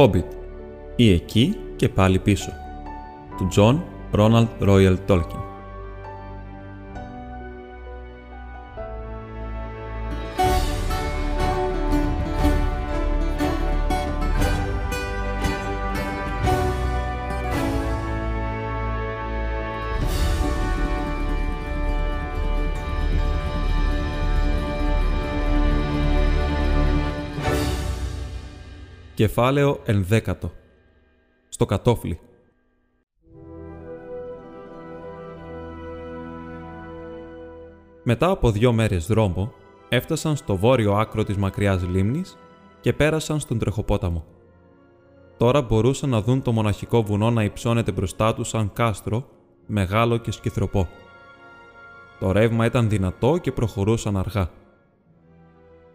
Hobbit ή εκεί και πάλι πίσω του John Ronald Royal Tolkien. Κεφάλαιο ενδέκατο. Στο κατόφλι. Μετά από δύο μέρες δρόμο, έφτασαν στο βόρειο άκρο της μακριάς λίμνης και πέρασαν στον τρεχοπόταμο. Τώρα μπορούσαν να δουν το μοναχικό βουνό να υψώνεται μπροστά του σαν κάστρο, μεγάλο και σκυθροπό. Το ρεύμα ήταν δυνατό και προχωρούσαν αργά.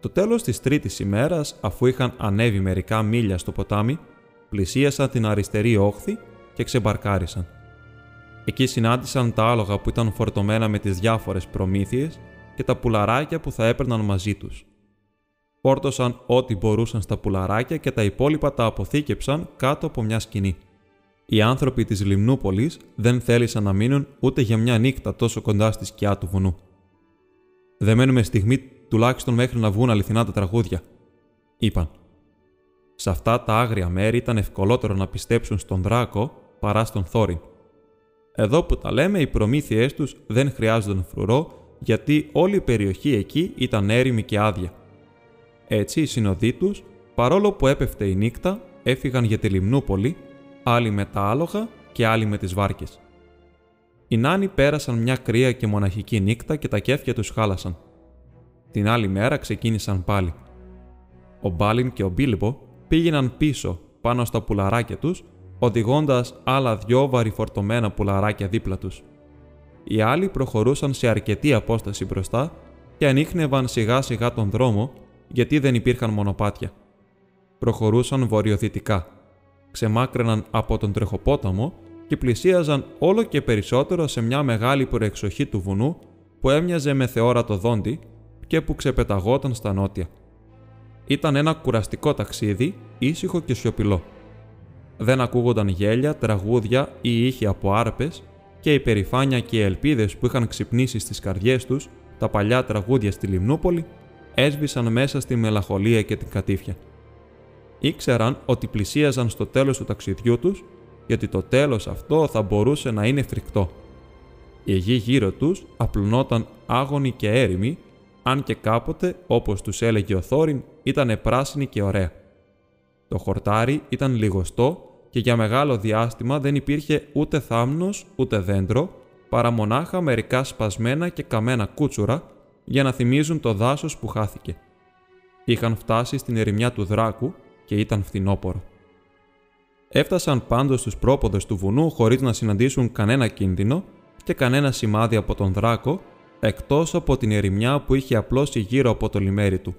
Το τέλος της τρίτης ημέρας, αφού είχαν ανέβει μερικά μίλια στο ποτάμι, πλησίασαν την αριστερή όχθη και ξεμπαρκάρισαν. Εκεί συνάντησαν τα άλογα που ήταν φορτωμένα με τις διάφορες προμήθειες και τα πουλαράκια που θα έπαιρναν μαζί τους. Φόρτωσαν ό,τι μπορούσαν στα πουλαράκια και τα υπόλοιπα τα αποθήκεψαν κάτω από μια σκηνή. Οι άνθρωποι της Λιμνούπολης δεν θέλησαν να μείνουν ούτε για μια νύχτα τόσο κοντά στη σκιά του βουνού. «Δεν μένουμε στιγμή τουλάχιστον μέχρι να βγουν αληθινά τα τραγούδια», είπαν. Σε αυτά τα άγρια μέρη ήταν ευκολότερο να πιστέψουν στον Δράκο παρά στον Θόριν. Εδώ που τα λέμε, οι προμήθειές τους δεν χρειάζονταν φρουρό, γιατί όλη η περιοχή εκεί ήταν έρημη και άδεια. Έτσι, οι συνοδοί τους, παρόλο που έπεφτε η νύχτα, έφυγαν για τη Λιμνούπολη, άλλοι με τα άλογα και άλλοι με τις βάρκες. Οι νάνοι πέρασαν μια κρύα και μοναχική νύχτα και τα κέφια τους χάλασαν. Την άλλη μέρα ξεκίνησαν πάλι. Ο Μπάλιν και ο Μπίλμπο πήγαιναν πίσω πάνω στα πουλαράκια τους, οδηγώντας άλλα δυο βαρυφορτωμένα πουλαράκια δίπλα τους. Οι άλλοι προχωρούσαν σε αρκετή απόσταση μπροστά και ανείχνευαν σιγά σιγά τον δρόμο γιατί δεν υπήρχαν μονοπάτια. Προχωρούσαν βορειοδυτικά, ξεμάκραιναν από τον τρεχοπόταμο και πλησίαζαν όλο και περισσότερο σε μια μεγάλη προεξοχή του βουνού που έμοιαζε με θεόρατο δόντι και που ξεπεταγόταν στα νότια. Ήταν ένα κουραστικό ταξίδι, ήσυχο και σιωπηλό. Δεν ακούγονταν γέλια, τραγούδια ή ήχοι από άρπες και η περηφάνεια και οι ελπίδες που είχαν ξυπνήσει στις καρδιές τους τα παλιά τραγούδια στη Λιμνούπολη έσβησαν μέσα στη μελαχολία και την κατήφια. Ήξεραν ότι πλησίαζαν στο τέλος του ταξιδιού τους γιατί το τέλος αυτό θα μπορούσε να είναι φρικτό. Η γη γύρω τους απλωνόταν άγωνη και έρημη αν και κάποτε, όπως τους έλεγε ο Θόριν, ήταν πράσινη και ωραία. Το χορτάρι ήταν λιγοστό και για μεγάλο διάστημα δεν υπήρχε ούτε θάμνος ούτε δέντρο, παρά μονάχα μερικά σπασμένα και καμένα κούτσουρα για να θυμίζουν το δάσος που χάθηκε. Είχαν φτάσει στην ερημιά του Δράκου και ήταν φθινόπορο. Έφτασαν πάντως στους πρόποδες του βουνού χωρίς να συναντήσουν κανένα κίνδυνο και κανένα σημάδι από τον Δράκο εκτός από την ερημιά που είχε απλώσει γύρω από το λιμέρι του.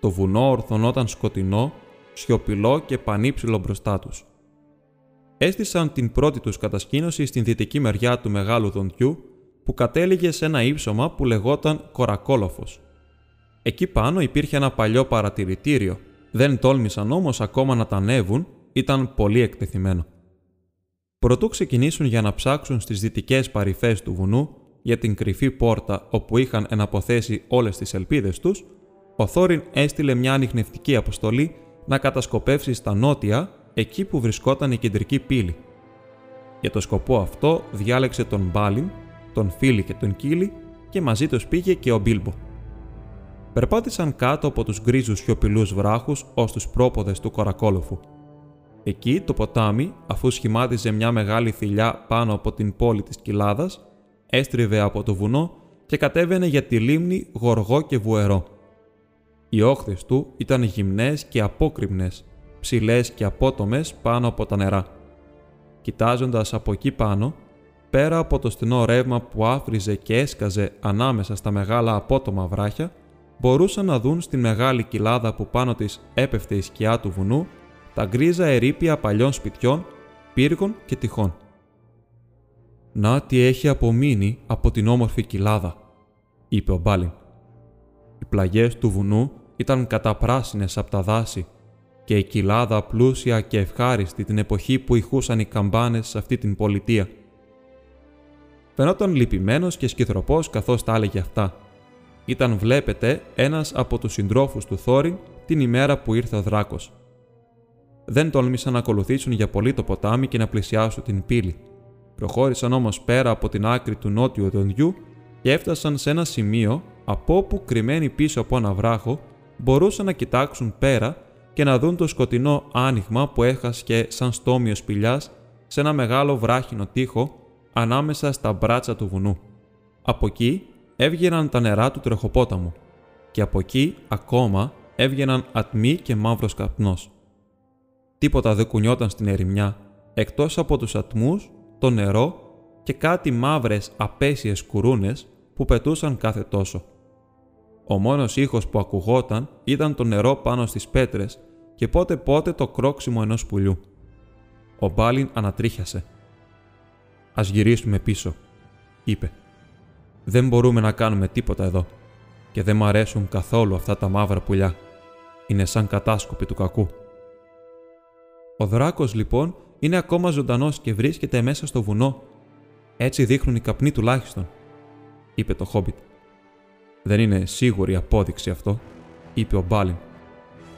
Το βουνό ορθωνόταν σκοτεινό, σιωπηλό και πανύψηλο μπροστά τους. Έστησαν την πρώτη τους κατασκήνωση στην δυτική μεριά του μεγάλου δοντιού που κατέληγε σε ένα ύψωμα που λεγόταν Κορακόλοφος. Εκεί πάνω υπήρχε ένα παλιό παρατηρητήριο, δεν τόλμησαν όμως ακόμα να τα ανέβουν, ήταν πολύ εκτεθειμένο. Προτού ξεκινήσουν για να ψάξουν στις δυτικές παρυφές του βουνού, για την κρυφή πόρτα όπου είχαν εναποθέσει όλες τις ελπίδες τους, ο Θόριν έστειλε μια ανοιχνευτική αποστολή να κατασκοπεύσει στα νότια εκεί που βρισκόταν η κεντρική πύλη. Για το σκοπό αυτό διάλεξε τον Μπάλιν, τον Φίλι και τον Κίλι και μαζί τους πήγε και ο Μπίλμπο. Περπάτησαν κάτω από τους γκρίζους σιωπηλούς βράχους ως τους πρόποδες του Κορακόλοφου. Εκεί το ποτάμι, αφού σχημάτιζε μια μεγάλη θηλιά πάνω από την πόλη της Κοιλάδας, έστριβε από το βουνό και κατέβαινε για τη λίμνη γοργό και βουερό. Οι όχθες του ήταν γυμνές και απόκρυμνες, ψηλές και απότομες πάνω από τα νερά. Κοιτάζοντας από εκεί πάνω, πέρα από το στενό ρεύμα που άφριζε και έσκαζε ανάμεσα στα μεγάλα απότομα βράχια, μπορούσαν να δουν στη μεγάλη κοιλάδα που πάνω της έπεφτε η σκιά του βουνού τα γκρίζα ερήπια παλιών σπιτιών, πύργων και τυχών. «Να τι έχει απομείνει από την όμορφη κοιλάδα», είπε ο Μπάλιν. Οι πλαγιές του βουνού ήταν καταπράσινες από τα δάση και η κοιλάδα πλούσια και ευχάριστη την εποχή που ηχούσαν οι καμπάνες σε αυτή την πολιτεία. Φαινόταν λυπημένος και σκυθροπός καθώς τα έλεγε αυτά. Ήταν βλέπετε ένας από τους συντρόφους του Θόριν την ημέρα που ήρθε ο δράκος. Δεν τόλμησαν να ακολουθήσουν για πολύ το ποτάμι και να πλησιάσουν την πύλη. Προχώρησαν όμως πέρα από την άκρη του νότιου οδοντιού και έφτασαν σε ένα σημείο από όπου κρυμμένοι πίσω από ένα βράχο μπορούσαν να κοιτάξουν πέρα και να δουν το σκοτεινό άνοιγμα που έχασκε σαν στόμιος σπηλιά σε ένα μεγάλο βράχινο τοίχο ανάμεσα στα μπράτσα του βουνού. Από εκεί έβγαιναν τα νερά του τρεχοπόταμου και από εκεί ακόμα έβγαιναν ατμοί και μαύρος καπνός. Τίποτα δεν κουνιόταν στην ερημιά, εκτός από τους ατμούς, το νερό και κάτι μαύρες απέσιες κουρούνες που πετούσαν κάθε τόσο. Ο μόνος ήχος που ακουγόταν ήταν το νερό πάνω στις πέτρες και πότε πότε το κρόξιμο ενός πουλιού. Ο Μπάλιν ανατρίχιασε. «Ας γυρίσουμε πίσω», είπε. «Δεν μπορούμε να κάνουμε τίποτα εδώ και δεν μ' αρέσουν καθόλου αυτά τα μαύρα πουλιά. Είναι σαν κατάσκοποι του κακού». Ο δράκος λοιπόν είναι ακόμα ζωντανός και βρίσκεται μέσα στο βουνό. Έτσι δείχνουν οι καπνοί τουλάχιστον, είπε το Χόμπιτ. Δεν είναι σίγουρη απόδειξη αυτό, είπε ο Μπάλιν.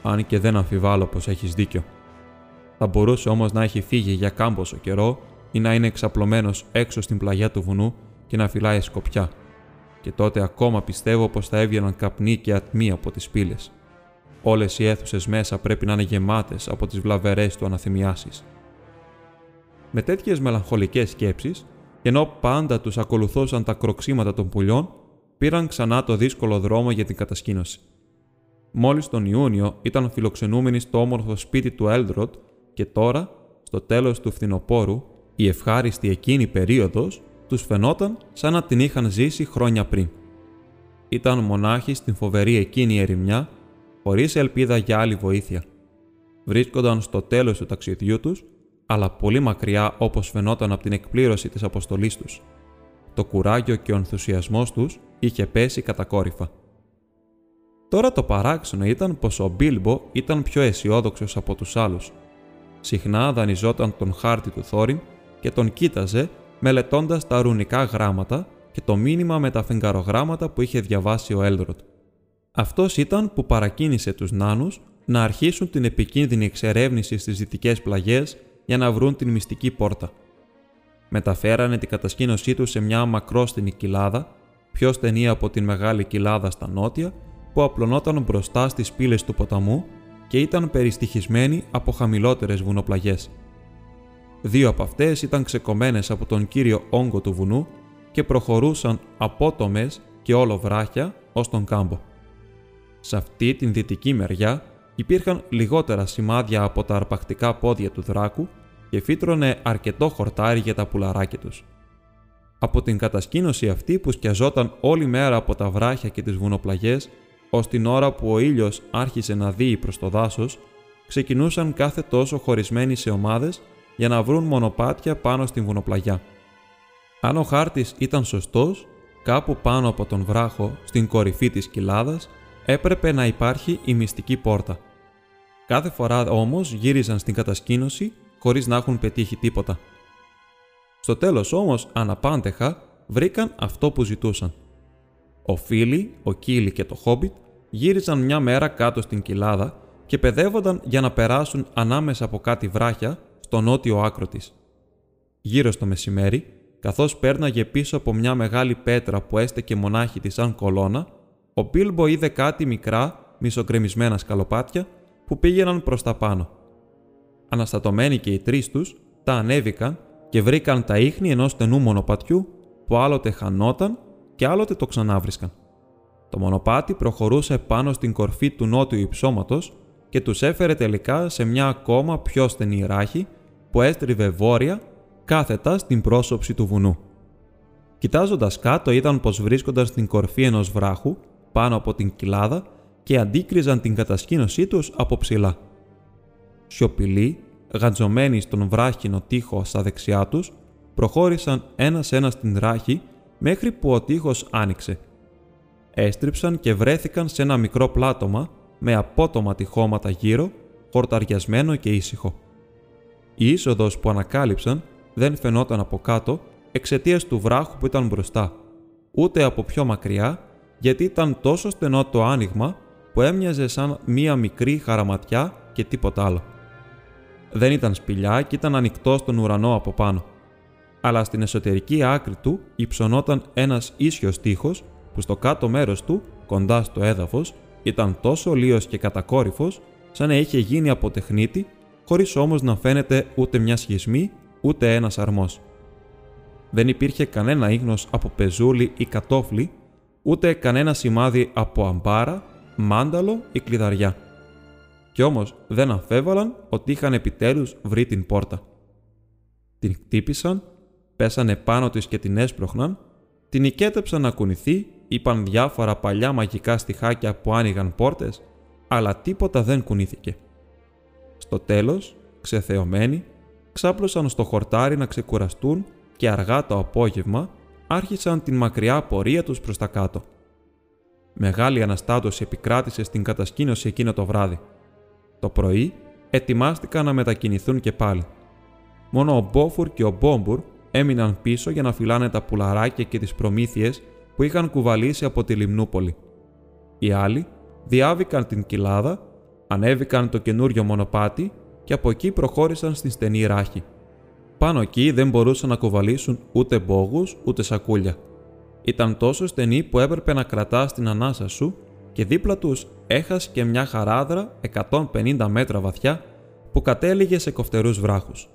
Αν και δεν αμφιβάλλω πως έχεις δίκιο. Θα μπορούσε όμως να έχει φύγει για κάμποσο καιρό ή να είναι εξαπλωμένος έξω στην πλαγιά του βουνού και να φυλάει σκοπιά. Και τότε ακόμα πιστεύω πως θα έβγαιναν καπνοί και ατμοί από τις πύλες. Όλες οι αίθουσες μέσα πρέπει να είναι γεμάτες από τις βλαβερές του αναθυμιάσεις. Με τέτοιες μελαγχολικές σκέψεις, ενώ πάντα τους ακολουθούσαν τα κροξίματα των πουλιών, πήραν ξανά το δύσκολο δρόμο για την κατασκήνωση. Μόλις τον Ιούνιο ήταν φιλοξενούμενοι στο όμορφο σπίτι του Έλδροτ και τώρα, στο τέλος του φθινοπόρου, η ευχάριστη εκείνη περίοδος τους φαινόταν σαν να την είχαν ζήσει χρόνια πριν. Ήταν μονάχοι στην φοβερή εκείνη ερημιά, χωρίς ελπίδα για άλλη βοήθεια. Βρίσκονταν στο τέλος του ταξιδιού τους, αλλά πολύ μακριά όπως φαινόταν από την εκπλήρωση της αποστολής τους. Το κουράγιο και ο ενθουσιασμός τους είχε πέσει κατακόρυφα. Τώρα το παράξενο ήταν πως ο Μπίλμπο ήταν πιο αισιόδοξος από τους άλλους. Συχνά δανειζόταν τον χάρτη του Θόριν και τον κοίταζε μελετώντας τα ρουνικά γράμματα και το μήνυμα με τα φεγγαρογράμματα που είχε διαβάσει ο Έλδροτ. Αυτός ήταν που παρακίνησε τους νάνους να αρχίσουν την επικίνδυνη εξερεύνηση στις δυτικές πλαγιές για να βρουν την μυστική πόρτα. Μεταφέρανε την κατασκήνωσή τους σε μια μακρόστινη κοιλάδα, πιο στενή από την μεγάλη κοιλάδα στα νότια που απλωνόταν μπροστά στις πύλες του ποταμού και ήταν περιστοιχισμένη από χαμηλότερες βουνοπλαγιές. Δύο από αυτές ήταν ξεκομμένες από τον κύριο όγκο του βουνού και προχωρούσαν απότομες και όλο βράχια ως τον κάμπο. Σε αυτή την δυτική μεριά υπήρχαν λιγότερα σημάδια από τα αρπακτικά πόδια του δράκου και φύτρωνε αρκετό χορτάρι για τα πουλαράκια τους. Από την κατασκήνωση αυτή που σκιαζόταν όλη μέρα από τα βράχια και τις βουνοπλαγιές ως την ώρα που ο ήλιος άρχισε να δει προς το δάσος, ξεκινούσαν κάθε τόσο χωρισμένοι σε ομάδες για να βρουν μονοπάτια πάνω στην βουνοπλαγιά. Αν ο χάρτης ήταν σωστός, κάπου πάνω από τον βράχο, στην κορυφή της κοιλάδας, έπρεπε να υπάρχει η μυστική πόρτα. Κάθε φορά όμως γύριζαν στην κατασκήνωση χωρίς να έχουν πετύχει τίποτα. Στο τέλος όμως, αναπάντεχα, βρήκαν αυτό που ζητούσαν. Ο Φίλι, ο Κίλι και το Χόμπιτ γύριζαν μια μέρα κάτω στην κοιλάδα και παιδεύονταν για να περάσουν ανάμεσα από κάτι βράχια στο νότιο άκρο της. Γύρω στο μεσημέρι, καθώς πέρναγε πίσω από μια μεγάλη πέτρα που έστεκε μονάχη της σαν κολόνα, ο Μπίλμπο είδε κάτι μικρά, μισοκρεμισμένα σκαλοπάτια που πήγαιναν προς τα πάνω. Αναστατωμένοι και οι τρεις τους, τα ανέβηκαν και βρήκαν τα ίχνη ενός στενού μονοπατιού που άλλοτε χανόταν και άλλοτε το ξανάβρισκαν. Το μονοπάτι προχωρούσε πάνω στην κορφή του νότιου υψώματος και τους έφερε τελικά σε μια ακόμα πιο στενή ράχη που έστριβε βόρεια κάθετα στην πρόσωψη του βουνού. Κοιτάζοντας κάτω είδαν πως βρίσκονταν στην κορφή ενός βράχου πάνω από την κοιλάδα και αντίκριζαν την κατασκήνωσή τους από ψηλά. Σιωπηλοί, γαντζωμένοι στον βράχινο τοίχο στα δεξιά τους, προχώρησαν ένας-ένα στην ράχη μέχρι που ο τείχος άνοιξε. Έστριψαν και βρέθηκαν σε ένα μικρό πλάτωμα με απότομα τυχώματα γύρω, χορταριασμένο και ήσυχο. Η είσοδος που ανακάλυψαν δεν φαινόταν από κάτω εξαιτίας του βράχου που ήταν μπροστά, ούτε από πιο μακριά, γιατί ήταν τόσο στενό το άνοιγμα που έμοιαζε σαν μία μικρή χαραματιά και τίποτα άλλο. Δεν ήταν σπηλιά και ήταν ανοιχτό στον ουρανό από πάνω. Αλλά στην εσωτερική άκρη του υψωνόταν ένας ίσιος τείχος που στο κάτω μέρος του, κοντά στο έδαφος, ήταν τόσο λίος και κατακόρυφος σαν να είχε γίνει από τεχνίτη, χωρίς όμως να φαίνεται ούτε μια σχισμή, ούτε ένας αρμός. Δεν υπήρχε κανένα ίχνος από πεζούλι ή κατόφλι, ούτε κανένα σημάδι από αμπάρα, μάνταλο ή κλειδαριά. Κι όμως δεν αφέβαλαν ότι είχαν επιτέλους βρει την πόρτα. Την χτύπησαν, πέσανε πάνω της και την έσπροχναν, την οικέτεψαν να κουνηθεί, είπαν διάφορα παλιά μαγικά στιχάκια που άνοιγαν πόρτες, αλλά τίποτα δεν κουνήθηκε. Στο τέλος, ξεθεωμένοι, ξάπλωσαν στο χορτάρι να ξεκουραστούν και αργά το απόγευμα άρχισαν την μακριά πορεία τους προς τα κάτω. Μεγάλη αναστάτωση επικράτησε στην κατασκήνωση εκείνο το βράδυ. Το πρωί ετοιμάστηκαν να μετακινηθούν και πάλι. Μόνο ο Μπόφουρ και ο Μπόμπουρ έμειναν πίσω για να φυλάνε τα πουλαράκια και τις προμήθειες που είχαν κουβαλήσει από τη Λιμνούπολη. Οι άλλοι διάβηκαν την κοιλάδα, ανέβηκαν το καινούριο μονοπάτι και από εκεί προχώρησαν στην στενή ράχη. Πάνω εκεί δεν μπορούσαν να κουβαλήσουν ούτε μπόγους ούτε σακούλια. Ήταν τόσο στενή που έπρεπε να κρατάς την ανάσα σου και δίπλα τους έχασε και μια χαράδρα 150 μέτρα βαθιά που κατέληγε σε κοφτερούς βράχους.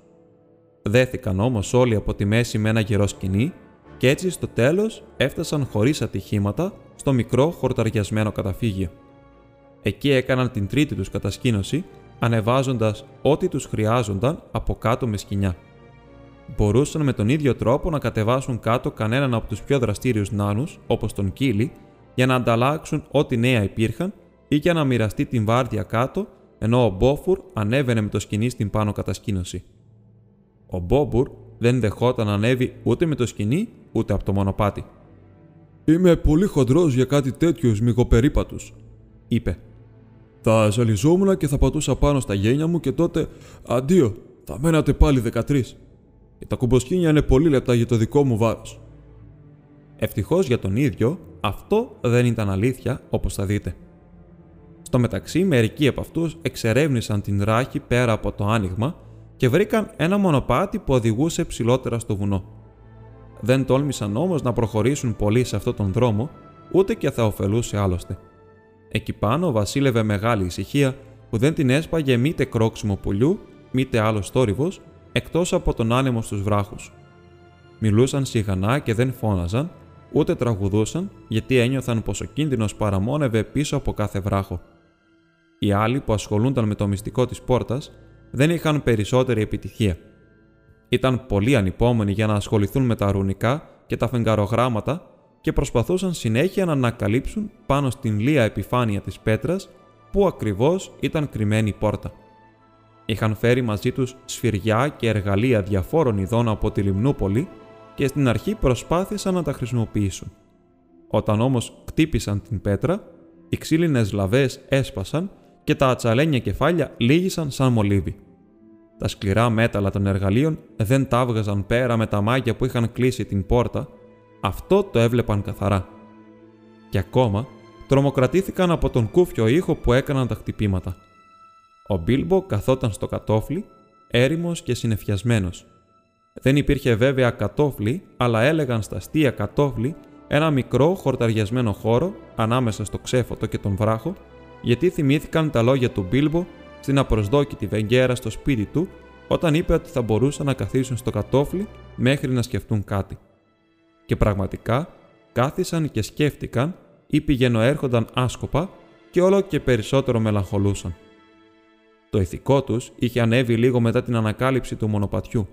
Δέθηκαν όμως όλοι από τη μέση με ένα γερό σκηνή και έτσι στο τέλος έφτασαν χωρίς ατυχήματα στο μικρό χορταριασμένο καταφύγιο. Εκεί έκαναν την τρίτη τους κατασκήνωση, ανεβάζοντας ό,τι τους χρειάζονταν από κάτω με σκηνιά. Μπορούσαν με τον ίδιο τρόπο να κατεβάσουν κάτω κανέναν από τους πιο δραστήριους νάνους, όπως τον Κίλι, για να ανταλλάξουν ό,τι νέα υπήρχαν ή για να μοιραστεί την βάρδια κάτω, ενώ ο Μπόφουρ ανέβαινε με το σκηνή στην πάνω κατασκήνωση. Ο Μπόμπουρ δεν δεχόταν να ανέβει ούτε με το σκηνή ούτε από το μονοπάτι. Είμαι πολύ χοντρός για κάτι τέτοιο μυγοπερίπατου, είπε. Θα ζαλιζόμουν και θα πατούσα πάνω στα γένια μου και τότε αντίο, θα μένατε πάλι 13. Και τα κουμποσκίνια είναι πολύ λεπτά για το δικό μου βάρος. Ευτυχώς για τον ίδιο, αυτό δεν ήταν αλήθεια όπως θα δείτε. Στο μεταξύ, μερικοί από αυτούς εξερεύνησαν την ράχη πέρα από το άνοιγμα και βρήκαν ένα μονοπάτι που οδηγούσε ψηλότερα στο βουνό. Δεν τόλμησαν όμως να προχωρήσουν πολύ σε αυτόν τον δρόμο, ούτε και θα ωφελούσε άλλωστε. Εκεί πάνω βασίλευε μεγάλη ησυχία που δεν την έσπαγε μήτε κρόξιμο πουλιού, μήτε άλλο θόρυβο, εκτός από τον άνεμο στους βράχους. Μιλούσαν σιγανά και δεν φώναζαν, ούτε τραγουδούσαν, γιατί ένιωθαν πως ο κίνδυνος παραμόνευε πίσω από κάθε βράχο. Οι άλλοι που ασχολούνταν με το μυστικό της πόρτας δεν είχαν περισσότερη επιτυχία. Ήταν πολύ ανυπόμονοι για να ασχοληθούν με τα ρουνικά και τα φεγγαρογράμματα και προσπαθούσαν συνέχεια να ανακαλύψουν πάνω στην λία επιφάνεια της πέτρας που ακριβώς ήταν κρυμμένη η πόρτα. Είχαν φέρει μαζί τους σφυριά και εργαλεία διαφόρων ειδών από τη Λιμνούπολη και στην αρχή προσπάθησαν να τα χρησιμοποιήσουν. Όταν όμως κτύπησαν την πέτρα, οι ξύλινες λαβές έσπασαν και τα ατσαλένια κεφάλια λύγησαν σαν μολύβι. Τα σκληρά μέταλλα των εργαλείων δεν τα έβγαζαν πέρα με τα μάγια που είχαν κλείσει την πόρτα, αυτό το έβλεπαν καθαρά. Και ακόμα τρομοκρατήθηκαν από τον κούφιο ήχο που έκαναν τα χτυπήματα. Ο Μπίλμπο καθόταν στο κατόφλι, έρημος και συνεφιασμένος. Δεν υπήρχε βέβαια κατόφλι, αλλά έλεγαν στα αστεία κατόφλι ένα μικρό χορταριασμένο χώρο ανάμεσα στο ξέφωτο και τον βράχο γιατί θυμήθηκαν τα λόγια του Μπίλμπο στην απροσδόκητη Βεγγέρα στο σπίτι του όταν είπε ότι θα μπορούσαν να καθίσουν στο κατόφλι μέχρι να σκεφτούν κάτι. Και πραγματικά κάθισαν και σκέφτηκαν ή πηγαινοέρχονταν άσκοπα και όλο και περισσότερο μελαγχολούσαν. Το ηθικό τους είχε ανέβει λίγο μετά την ανακάλυψη του μονοπατιού.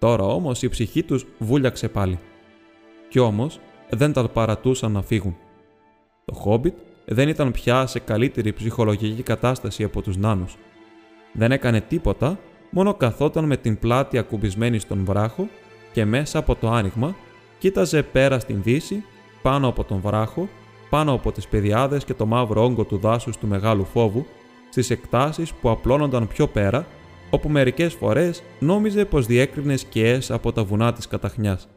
Τώρα όμως η ψυχή τους βούλιαξε πάλι. Κι όμως δεν τα παρατούσαν να φύγουν. Το Χόμπιτ δεν ήταν πια σε καλύτερη ψυχολογική κατάσταση από τους νάνους. Δεν έκανε τίποτα, μόνο καθόταν με την πλάτη ακουμπισμένη στον βράχο και μέσα από το άνοιγμα κοίταζε πέρα στην δύση, πάνω από τον βράχο, πάνω από τις πεδιάδες και το μαύρο όγκο του δάσους του μεγάλου φόβου στις εκτάσεις που απλώνονταν πιο πέρα, όπου μερικές φορές νόμιζε πως διέκρινε σκιές από τα βουνά της καταχνιάς.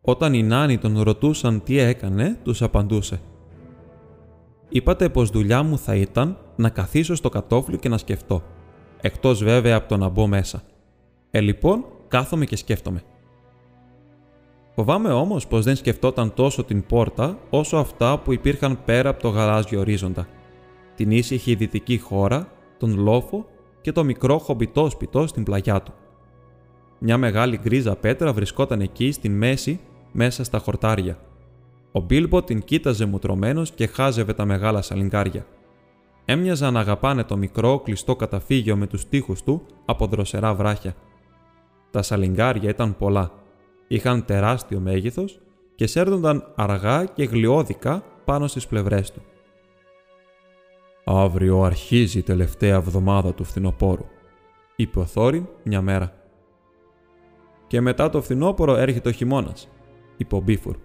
Όταν οι νάνοι τον ρωτούσαν τι έκανε, τους απαντούσε. Είπατε πως δουλειά μου θα ήταν να καθίσω στο κατόφλι και να σκεφτώ. Εκτός βέβαια από το να μπω μέσα. Ε, λοιπόν, κάθομαι και σκέφτομαι. Φοβάμαι όμως πως δεν σκεφτόταν τόσο την πόρτα όσο αυτά που υπήρχαν πέρα από το γαλάζιο ορίζοντα. Την ήσυχη δυτική χώρα, τον λόφο και το μικρό χομπιτό σπιτό στην πλαγιά του. Μια μεγάλη γκρίζα πέτρα βρισκόταν εκεί στην μέση μέσα στα χορτάρια. Ο Μπίλμπο την κοίταζε μουτρωμένος και χάζευε τα μεγάλα σαλιγκάρια. Έμοιαζαν να αγαπάνε το μικρό κλειστό καταφύγιο με τους τοίχους του από δροσερά βράχια. Τα σαλιγκάρια ήταν πολλά είχαν τεράστιο μέγεθος και σέρνονταν αργά και γλιώδικα πάνω στις πλευρές του. «Αύριο αρχίζει η τελευταία εβδομάδα του φθινοπόρου», είπε ο Θόριν μια μέρα. «Και μετά το φθινόπωρο έρχεται ο χειμώνας, είπε ο Μπίφουρ.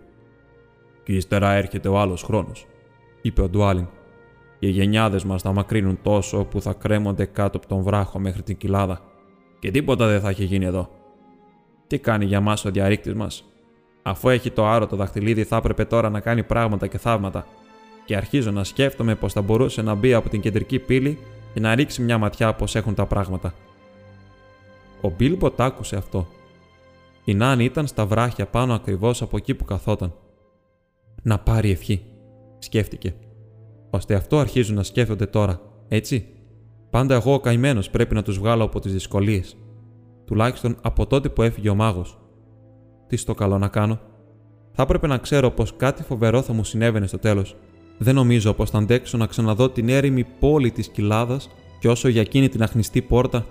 «Και ύστερα έρχεται ο άλλος χρόνος», είπε ο Ντουάλιν. «Οι γενιάδες μας θα μακρύνουν τόσο που θα κρέμονται κάτω από τον βράχο μέχρι την κοιλάδα και τίποτα δεν θα έχει γίνει εδώ. Τι κάνει για μας ο διαρρήκτης μας; Αφού έχει το άρο το δαχτυλίδι, θα έπρεπε τώρα να κάνει πράγματα και θαύματα. Και αρχίζω να σκέφτομαι πως θα μπορούσε να μπει από την κεντρική πύλη και να ρίξει μια ματιά πώ έχουν τα πράγματα. Ο Μπίλμπο τ' άκουσε αυτό. Η Νάνη ήταν στα βράχια πάνω ακριβώς από εκεί που καθόταν. Να πάρει ευχή, σκέφτηκε. Ώστε αυτό αρχίζουν να σκέφτονται τώρα, έτσι. Πάντα εγώ ο καημένος πρέπει να τους βγάλω από τις δυσκολίες τουλάχιστον από τότε που έφυγε ο μάγος. Τι στο καλό να κάνω; Θα έπρεπε να ξέρω πως κάτι φοβερό θα μου συνέβαινε στο τέλος. Δεν νομίζω πως θα αντέξω να ξαναδώ την έρημη πόλη της κοιλάδας και όσο για εκείνη την αχνηστή πόρτα.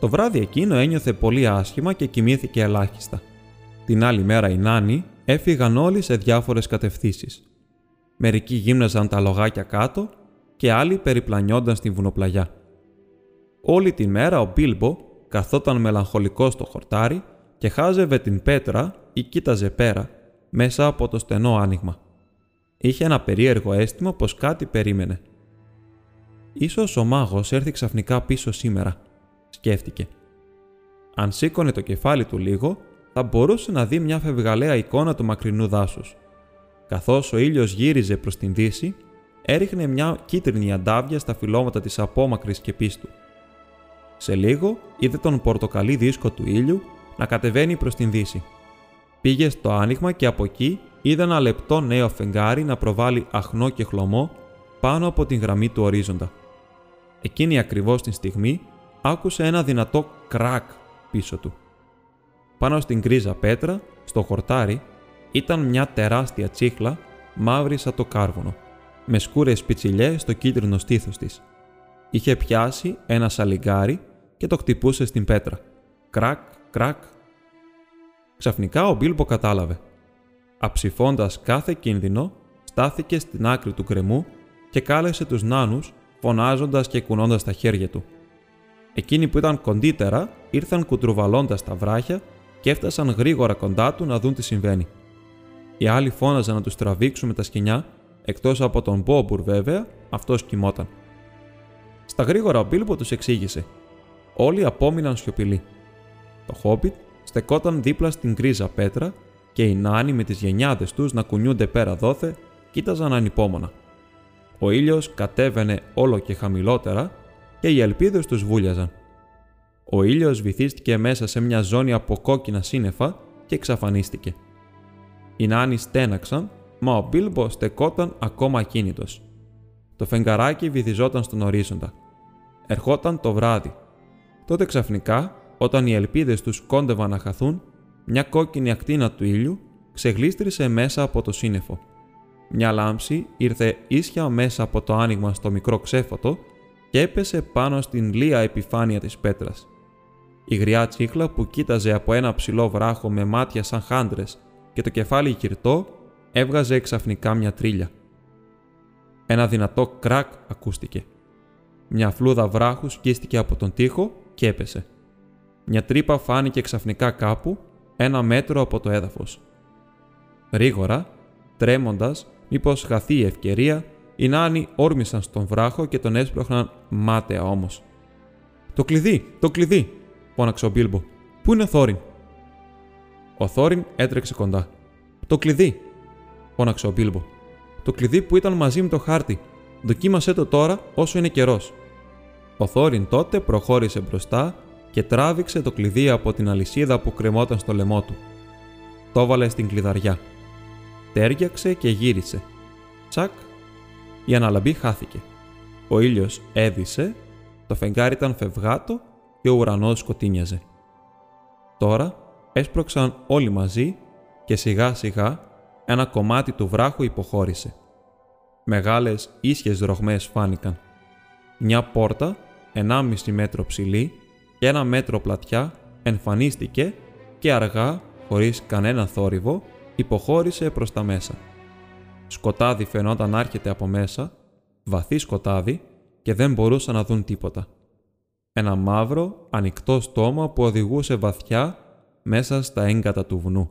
Το βράδυ εκείνο ένιωθε πολύ άσχημα και κοιμήθηκε ελάχιστα. Την άλλη μέρα οι νάνοι έφυγαν όλοι σε διάφορες κατευθύνσεις. Μερικοί γύμναζαν τα λογάκια κάτω και άλλοι περιπλανιόνταν στην βουνοπλαγιά. Όλη τη μέρα ο Μπίλμπο καθόταν μελαγχολικός στο χορτάρι και χάζευε την πέτρα ή κοίταζε πέρα, μέσα από το στενό άνοιγμα. Είχε ένα περίεργο αίσθημα πως κάτι περίμενε. Ίσως ο μάγος έρθει ξαφνικά πίσω σήμερα, σκέφτηκε. Αν σήκωνε το κεφάλι του λίγο, θα μπορούσε να δει μια φευγαλαία εικόνα του μακρινού δάσους. Καθώς ο ήλιος γύριζε προς την δύση, έριχνε μια κίτρινη αντάβια στα φυλώματα της απόμακρης σκεπής του. Σε λίγο είδε τον πορτοκαλί δίσκο του ήλιου να κατεβαίνει προς την δύση. Πήγε στο άνοιγμα και από εκεί είδε ένα λεπτό νέο φεγγάρι να προβάλλει αχνό και χλωμό πάνω από την γραμμή του ορίζοντα. Εκείνη ακριβώς την στιγμή άκουσε ένα δυνατό κρακ πίσω του. Πάνω στην γκρίζα πέτρα, στο χορτάρι, ήταν μια τεράστια τσίχλα μαύρη σαν το κάρβουνο, με σκούρες πιτσιλιές στο κίτρινο στήθος της. Είχε πιάσει ένα σαλιγκάρι και το χτυπούσε στην πέτρα. Κρακ, κρακ. Ξαφνικά ο Μπίλμπο κατάλαβε. Αψηφώντας κάθε κίνδυνο, στάθηκε στην άκρη του κρεμού και κάλεσε τους νάνους, φωνάζοντας και κουνώντας τα χέρια του. Εκείνοι που ήταν κοντύτερα ήρθαν κουτρουβαλώντας τα βράχια και έφτασαν γρήγορα κοντά του να δουν τι συμβαίνει. Οι άλλοι φώναζαν να τους τραβήξουν με τα σκηνιά, εκτός από τον Μπόμπουρ βέβαια, αυτός κοιμόταν. Στα γρήγορα ο Μπίλμπο τους εξήγησε Όλοι απόμειναν σιωπηλοί. Το Χόμπιτ στεκόταν δίπλα στην γκρίζα πέτρα και οι νάνοι με τις γενιάδες τους να κουνιούνται πέρα δόθε κοίταζαν ανυπόμονα. Ο ήλιος κατέβαινε όλο και χαμηλότερα και οι ελπίδες τους βούλιαζαν. Ο ήλιος βυθίστηκε μέσα σε μια ζώνη από κόκκινα σύννεφα και εξαφανίστηκε. Οι νάνοι στέναξαν, μα ο Μπίλμπο στεκόταν ακόμα ακίνητος. Το φεγγαράκι βυθιζόταν στον ορίζοντα. Ερχόταν το βράδυ Τότε ξαφνικά, όταν οι ελπίδες τους κόντευαν να χαθούν, μια κόκκινη ακτίνα του ήλιου ξεγλίστρησε μέσα από το σύννεφο. Μια λάμψη ήρθε ίσια μέσα από το άνοιγμα στο μικρό ξέφωτο και έπεσε πάνω στην λία επιφάνεια της πέτρας. Η γριά τσίχλα που κοίταζε από ένα ψηλό βράχο με μάτια σαν χάντρες και το κεφάλι γυρτό έβγαζε ξαφνικά μια τρίλια. Ένα δυνατό κρακ ακούστηκε. Μια φλούδα βράχου σκίστηκε από τον τοίχο και έπεσε. Μια τρύπα φάνηκε ξαφνικά κάπου, ένα μέτρο από το έδαφος. Ρίγορα, τρέμοντας, μήπως χαθεί η ευκαιρία, Οι νάνοι όρμησαν στον βράχο και τον έσπροχναν μάταια όμως. Το κλειδί, το κλειδί, φώναξε ο Μπίλμπο. Πού είναι ο Θόριν. Ο Θόριν έτρεξε κοντά. Το κλειδί, φώναξε ο Μπίλμπο. Το κλειδί που ήταν μαζί με το χάρτη. Δοκίμασέ το τώρα όσο είναι καιρός. Ο Θόριν τότε προχώρησε μπροστά και τράβηξε το κλειδί από την αλυσίδα που κρεμόταν στο λαιμό του. Το έβαλε στην κλειδαριά. Τέριαξε και γύρισε. Τσακ, η αναλαμπή χάθηκε. Ο ήλιος έδισε, το φεγγάρι ήταν φευγάτο και ο ουρανός σκοτίνιαζε. Τώρα έσπρωξαν όλοι μαζί και σιγά σιγά ένα κομμάτι του βράχου υποχώρησε. Μεγάλες ίσιες ρογμές φάνηκαν. Μια πόρτα, 1,5 μέτρο ψηλή και ένα μέτρο πλατιά, εμφανίστηκε και αργά, χωρίς κανένα θόρυβο, υποχώρησε προς τα μέσα. Σκοτάδι φαινόταν να έρχεται από μέσα, βαθύ σκοτάδι και δεν μπορούσαν να δουν τίποτα. Ένα μαύρο, ανοιχτό στόμα που οδηγούσε βαθιά μέσα στα έγκατα του βουνού.